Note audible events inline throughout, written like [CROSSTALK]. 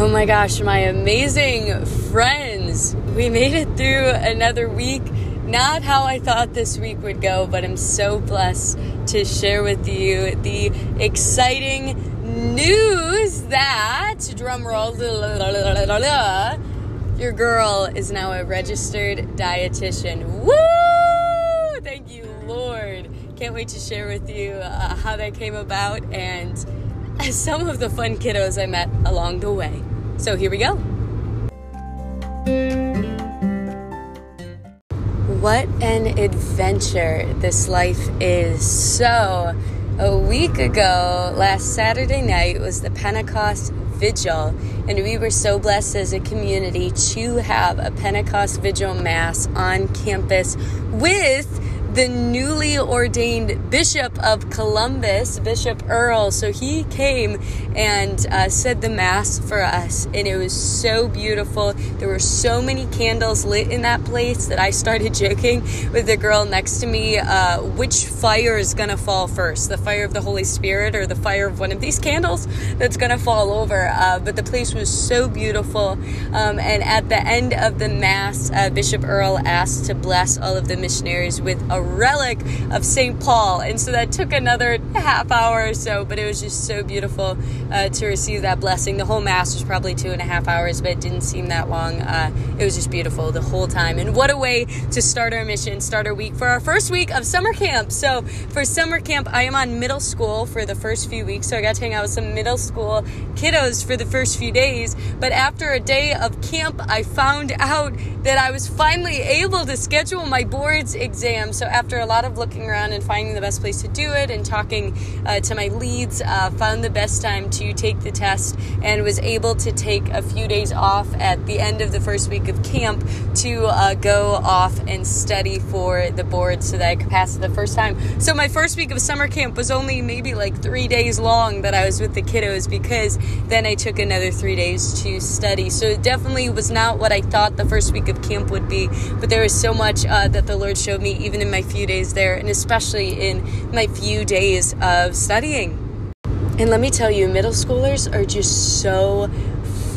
Oh my gosh, my amazing friends. We made it through another week. Not how I thought this week would go, but I'm so blessed to share with you the exciting news that, drum roll, your girl is now a registered dietitian. Woo! Thank you, Lord. Can't wait to share with you uh, how that came about and [LAUGHS] some of the fun kiddos I met along the way. So here we go. What an adventure this life is. So, a week ago, last Saturday night, was the Pentecost Vigil, and we were so blessed as a community to have a Pentecost Vigil Mass on campus with the newly ordained Bishop of Columbus, Bishop Earl. So he came and uh, said the Mass for us, and it was so beautiful. There were so many candles lit in that place that I started [LAUGHS] joking with the girl next to me uh, which fire is going to fall first the fire of the Holy Spirit or the fire of one of these candles that's going to fall over. Uh, but the place was so beautiful. Um, and at the end of the Mass, uh, Bishop Earl asked to bless all of the missionaries with a relic of St. Paul. And so that took another half hour or so, but it was just so beautiful uh, to receive that blessing. The whole Mass was probably two and a half hours, but it didn't seem that long. Uh, it was just beautiful the whole time. And what a way to start our mission, start our week for our first week of summer camp. So for summer camp, I am on middle school for the first few weeks. So I got to hang out with some middle school kiddos for the first few days. But after a day of camp, I found out that I was finally able to schedule my boards exam. So after a lot of looking around and finding the best place to do it and talking uh, to my leads, uh, found the best time to take the test and was able to take a few days off at the end of the first week of camp to uh, go off and study for the board so that I could pass it the first time. So my first week of summer camp was only maybe like three days long that I was with the kiddos because then I took another three days to study. So it definitely was not what I thought the first week of camp would be, but there was so much uh, that the Lord showed me even in my few days there, and especially in my few days of studying. And let me tell you, middle schoolers are just so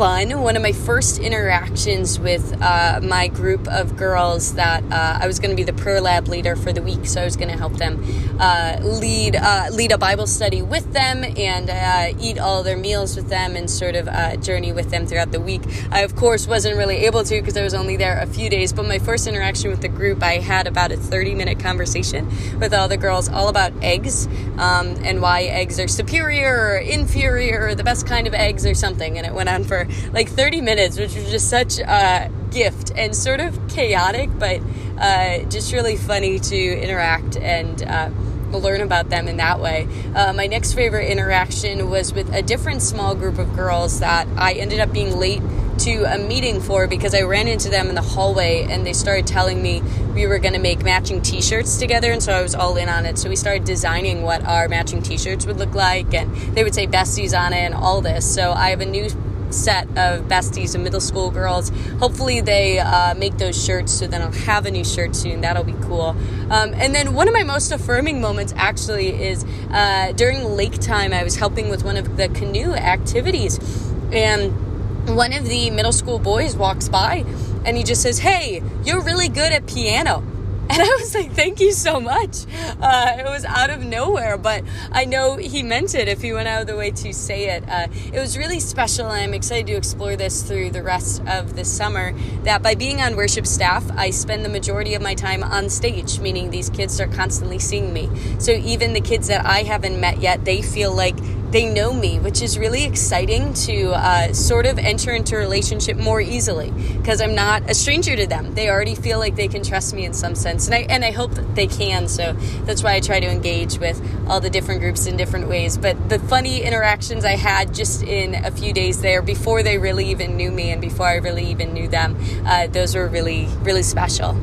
fun. One of my first interactions with uh, my group of girls that uh, I was going to be the prayer lab leader for the week, so I was going to help them uh, lead uh, lead a Bible study with them and uh, eat all their meals with them and sort of uh, journey with them throughout the week. I of course wasn't really able to because I was only there a few days, but my first interaction with the group, I had about a 30 minute conversation with all the girls all about eggs um, and why eggs are superior or inferior or the best kind of eggs or something, and it went on for [LAUGHS] like 30 minutes, which was just such a gift and sort of chaotic, but uh, just really funny to interact and uh, learn about them in that way. Uh, my next favorite interaction was with a different small group of girls that I ended up being late to a meeting for because I ran into them in the hallway and they started telling me we were going to make matching t shirts together. And so I was all in on it. So we started designing what our matching t shirts would look like. And they would say besties on it and all this. So I have a new set of besties and middle school girls. Hopefully, they uh, make those shirts so then I'll have a new shirt soon. That'll be cool. Um, and then, one of my most affirming moments actually is uh, during lake time, I was helping with one of the canoe activities. And one of the middle school boys walks by and he just says, Hey, you're really good at piano. [LAUGHS] And I was like, thank you so much. Uh, it was out of nowhere, but I know he meant it if he went out of the way to say it. Uh, it was really special, and I'm excited to explore this through the rest of the summer. That by being on worship staff, I spend the majority of my time on stage, meaning these kids are constantly seeing me. So even the kids that I haven't met yet, they feel like they know me, which is really exciting to uh, sort of enter into a relationship more easily because I'm not a stranger to them. They already feel like they can trust me in some sense, and I and I hope that they can. So that's why I try to engage with all the different groups in different ways. But the funny interactions I had just in a few days there before they really even knew me and before I really even knew them, uh, those were really really special.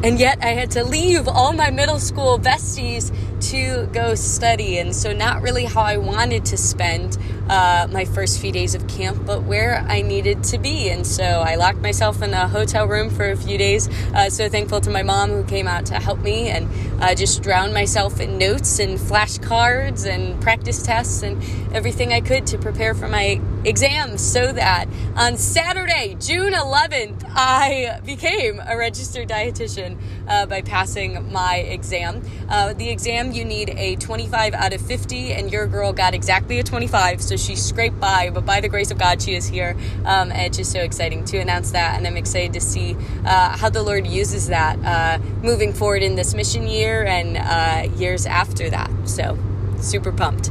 And yet I had to leave all my middle school besties to go study. And so, not really how I wanted to spend uh, my first few days of camp, but where I needed to be. And so, I locked myself in a hotel room for a few days. Uh, so thankful to my mom who came out to help me and uh, just drowned myself in notes and flashcards and practice tests and everything I could to prepare for my exams so that on Saturday, June 11th, I became a registered dietitian uh, by passing my exam. Uh, the exam, you need a 25 out of 50, and your girl got exactly a 25, so she scraped by, but by the grace of God, she is here. Um, and it's just so exciting to announce that, and I'm excited to see uh, how the Lord uses that uh, moving forward in this mission year and uh, years after that. So, super pumped.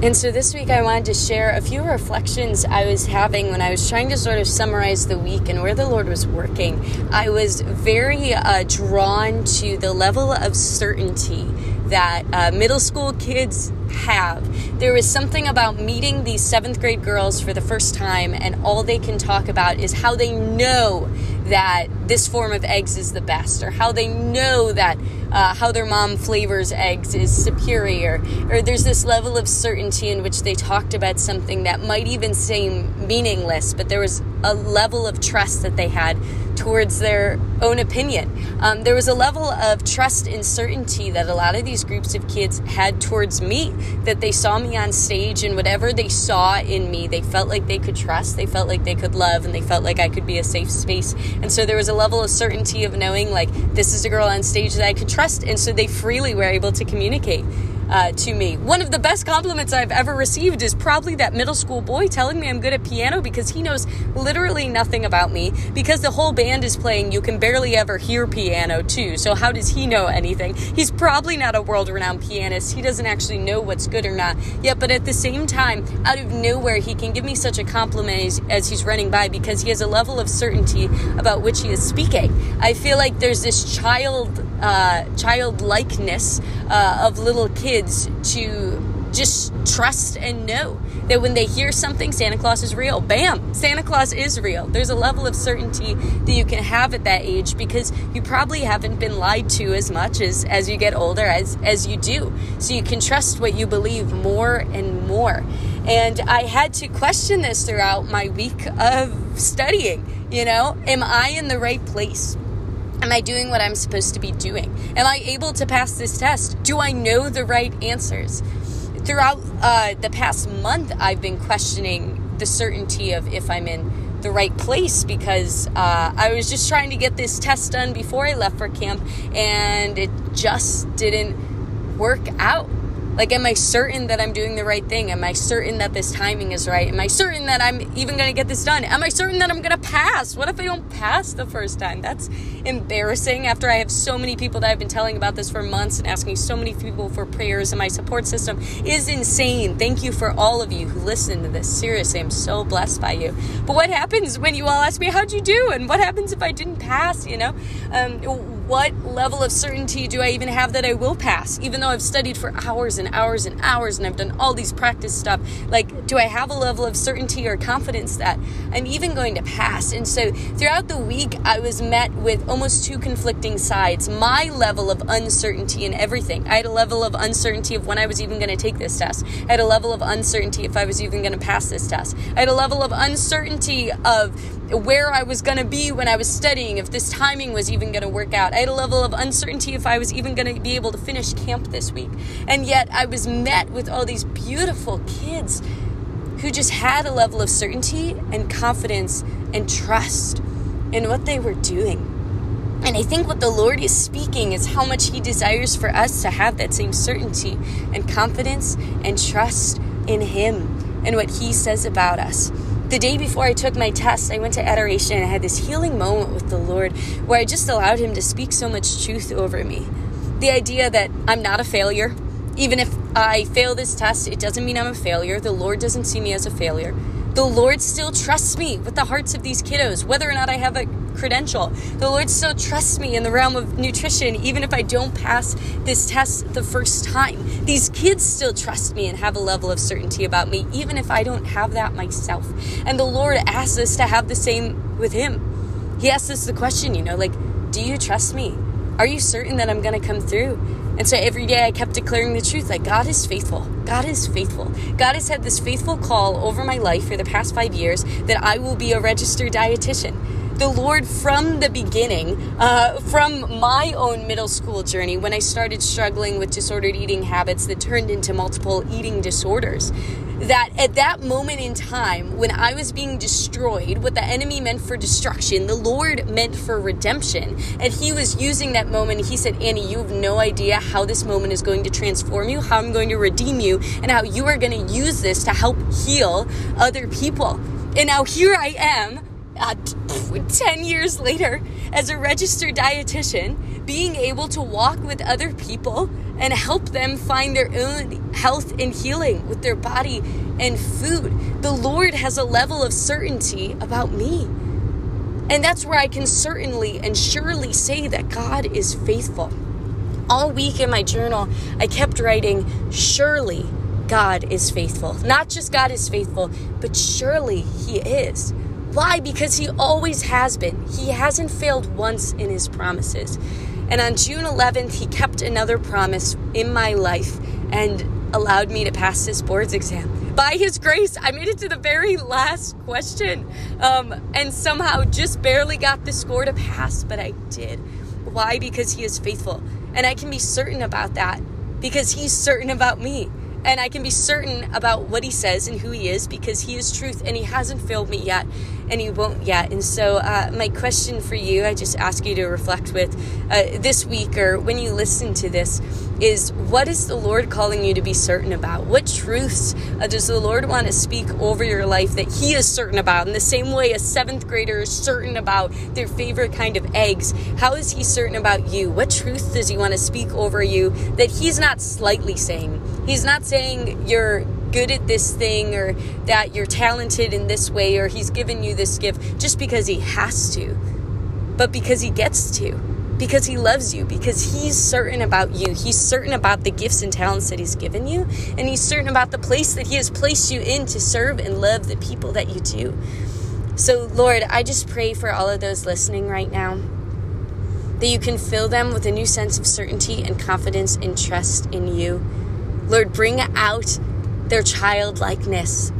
And so this week I wanted to share a few reflections I was having when I was trying to sort of summarize the week and where the Lord was working. I was very uh, drawn to the level of certainty that uh, middle school kids have. There was something about meeting these seventh grade girls for the first time, and all they can talk about is how they know that this form of eggs is the best, or how they know that uh, how their mom flavors eggs is superior, or there's this level of certainty in which they talked about something that might even seem meaningless, but there was a level of trust that they had towards their own opinion. Um, there was a level of trust and certainty that a lot of these groups of kids had towards me, that they saw me on stage and whatever they saw in me, they felt like they could trust, they felt like they could love, and they felt like I could be a safe space. And so there was a level of certainty of knowing, like, this is a girl on stage that I could trust. And so they freely were able to communicate uh, to me. One of the best compliments I've ever received is probably that middle school boy telling me I'm good at piano because he knows literally nothing about me. Because the whole band is playing, you can barely ever hear piano too. So, how does he know anything? He's probably not a world renowned pianist. He doesn't actually know what's good or not yet. But at the same time, out of nowhere, he can give me such a compliment as, as he's running by because he has a level of certainty about which he is speaking. I feel like there's this child uh, childlikeness uh, of little kids to just trust and know that when they hear something, Santa Claus is real. Bam! Santa Claus is real. There's a level of certainty that you can have at that age because you probably haven't been lied to as much as, as you get older as, as you do. So you can trust what you believe more and more. And I had to question this throughout my week of studying. You know, am I in the right place? Am I doing what I'm supposed to be doing? Am I able to pass this test? Do I know the right answers? Throughout uh, the past month, I've been questioning the certainty of if I'm in the right place because uh, I was just trying to get this test done before I left for camp and it just didn't work out. Like, am I certain that I'm doing the right thing? Am I certain that this timing is right? Am I certain that I'm even to get this done? Am I certain that I'm to pass? What if I don't pass the first time? That's embarrassing after I have so many people that I've been telling about this for months and asking so many people for prayers, and my support system is insane. Thank you for all of you who listen to this. Seriously, I'm so blessed by you. But what happens when you all ask me, How'd you do? And what happens if I didn't pass? You know? Um, what level of certainty do I even have that I will pass? Even though I've studied for hours and hours and hours and I've done all these practice stuff, like, do I have a level of certainty or confidence that I'm even going to pass? And so throughout the week, I was met with almost two conflicting sides. My level of uncertainty in everything. I had a level of uncertainty of when I was even going to take this test. I had a level of uncertainty if I was even going to pass this test. I had a level of uncertainty of where I was going to be when I was studying, if this timing was even going to work out. I had a level of uncertainty if I was even going to be able to finish camp this week. And yet I was met with all these beautiful kids who just had a level of certainty and confidence and trust in what they were doing. And I think what the Lord is speaking is how much He desires for us to have that same certainty and confidence and trust in Him and what He says about us the day before I took my test, I went to adoration and I had this healing moment with the Lord where I just allowed Him to speak so much truth over me. The idea that I'm not a failure. Even if I fail this test, it doesn't mean I'm a failure. The Lord doesn't see me as a failure. The Lord still trusts me with the hearts of these kiddos, whether or not I have a credential. The Lord still trusts me in the realm of nutrition, even if I don't pass this test the first time. These kids still trust me and have a level of certainty about me, even if I don't have that myself. And the Lord asks us to have the same with Him. He asks us the question, you know, like, do you trust me? Are you certain that I'm going to come through? And so every day I kept declaring the truth that God is faithful. God is faithful. God has had this faithful call over my life for the past five years that I will be a registered dietitian the Lord from the beginning, uh, from my own middle school journey when I started struggling with disordered eating habits that turned into multiple eating disorders. That at that moment in time, when I was being destroyed, what the enemy meant for destruction, the Lord meant for redemption. And He was using that moment. He said, Annie, you have no idea how this moment is going to transform you, how I'm going to redeem you, and how you are going to use this to help heal other people. And now here I am uh, [LAUGHS] 10 years later as a registered dietitian, being able to walk with other people and help them find their own health and healing with their body and food. The Lord has a level of certainty about me. And that's where I can certainly and surely say that God is faithful. All week in my journal, I kept writing, Surely God is faithful. Not just God is faithful, but surely He is. Why? Because he always has been. He hasn't failed once in his promises. And on June 11th, he kept another promise in my life and allowed me to pass this boards exam. By his grace, I made it to the very last question um, and somehow just barely got the score to pass, but I did. Why? Because he is faithful. And I can be certain about that because he's certain about me. And I can be certain about what he says and who he is because he is truth and he hasn't failed me yet and you won't yet. And so, uh, my question for you, I just ask you to reflect with uh, this week or when you listen to this is what is the Lord calling you to be certain about? What truths uh, does the Lord want to speak over your life that He is certain about? In the same way a seventh grader is certain about their favorite kind of eggs, how is He certain about you? What truth does He want to speak over you that He's not slightly saying? He's not saying you're good at this thing or that you're talented in this way or He's given you this gift just because He has to, but because He gets to because he loves you, because he's certain about you. He's certain about the gifts and talents that he's given you, and he's certain about the place that he has placed you in to serve and love the people that you do. So, Lord, I just pray for all of those listening right now that you can fill them with a new sense of certainty and confidence and trust in you. Lord, bring out their childlikeness.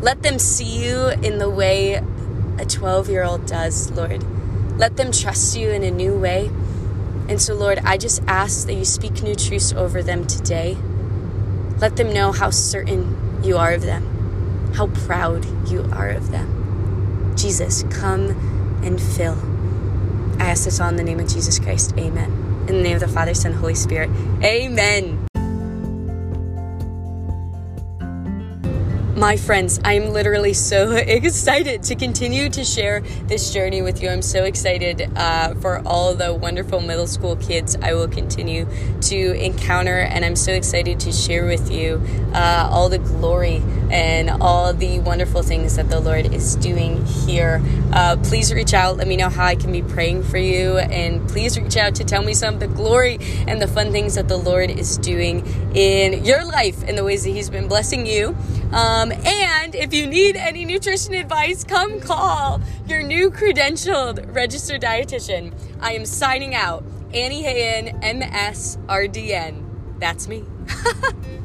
Let them see you in the way a 12 year old does, Lord. Let them trust you in a new way. And so, Lord, I just ask that you speak new truths over them today. Let them know how certain you are of them, how proud you are of them. Jesus, come and fill. I ask this all in the name of Jesus Christ. Amen. In the name of the Father, Son, Holy Spirit. Amen. My friends, I'm literally so [LAUGHS] excited to continue to share this journey with you. I'm so excited uh, for all the wonderful middle school kids I will continue to encounter, and I'm so excited to share with you uh, all the glory and all the wonderful things that the Lord is doing here. Uh, please reach out. Let me know how I can be praying for you, and please reach out to tell me some of the glory and the fun things that the Lord is doing in your life and the ways that He's been blessing you. Um, and if you need any nutrition advice, come call your new credentialed registered dietitian. I am signing out. Annie Hayen, MSRDN. That's me. [LAUGHS]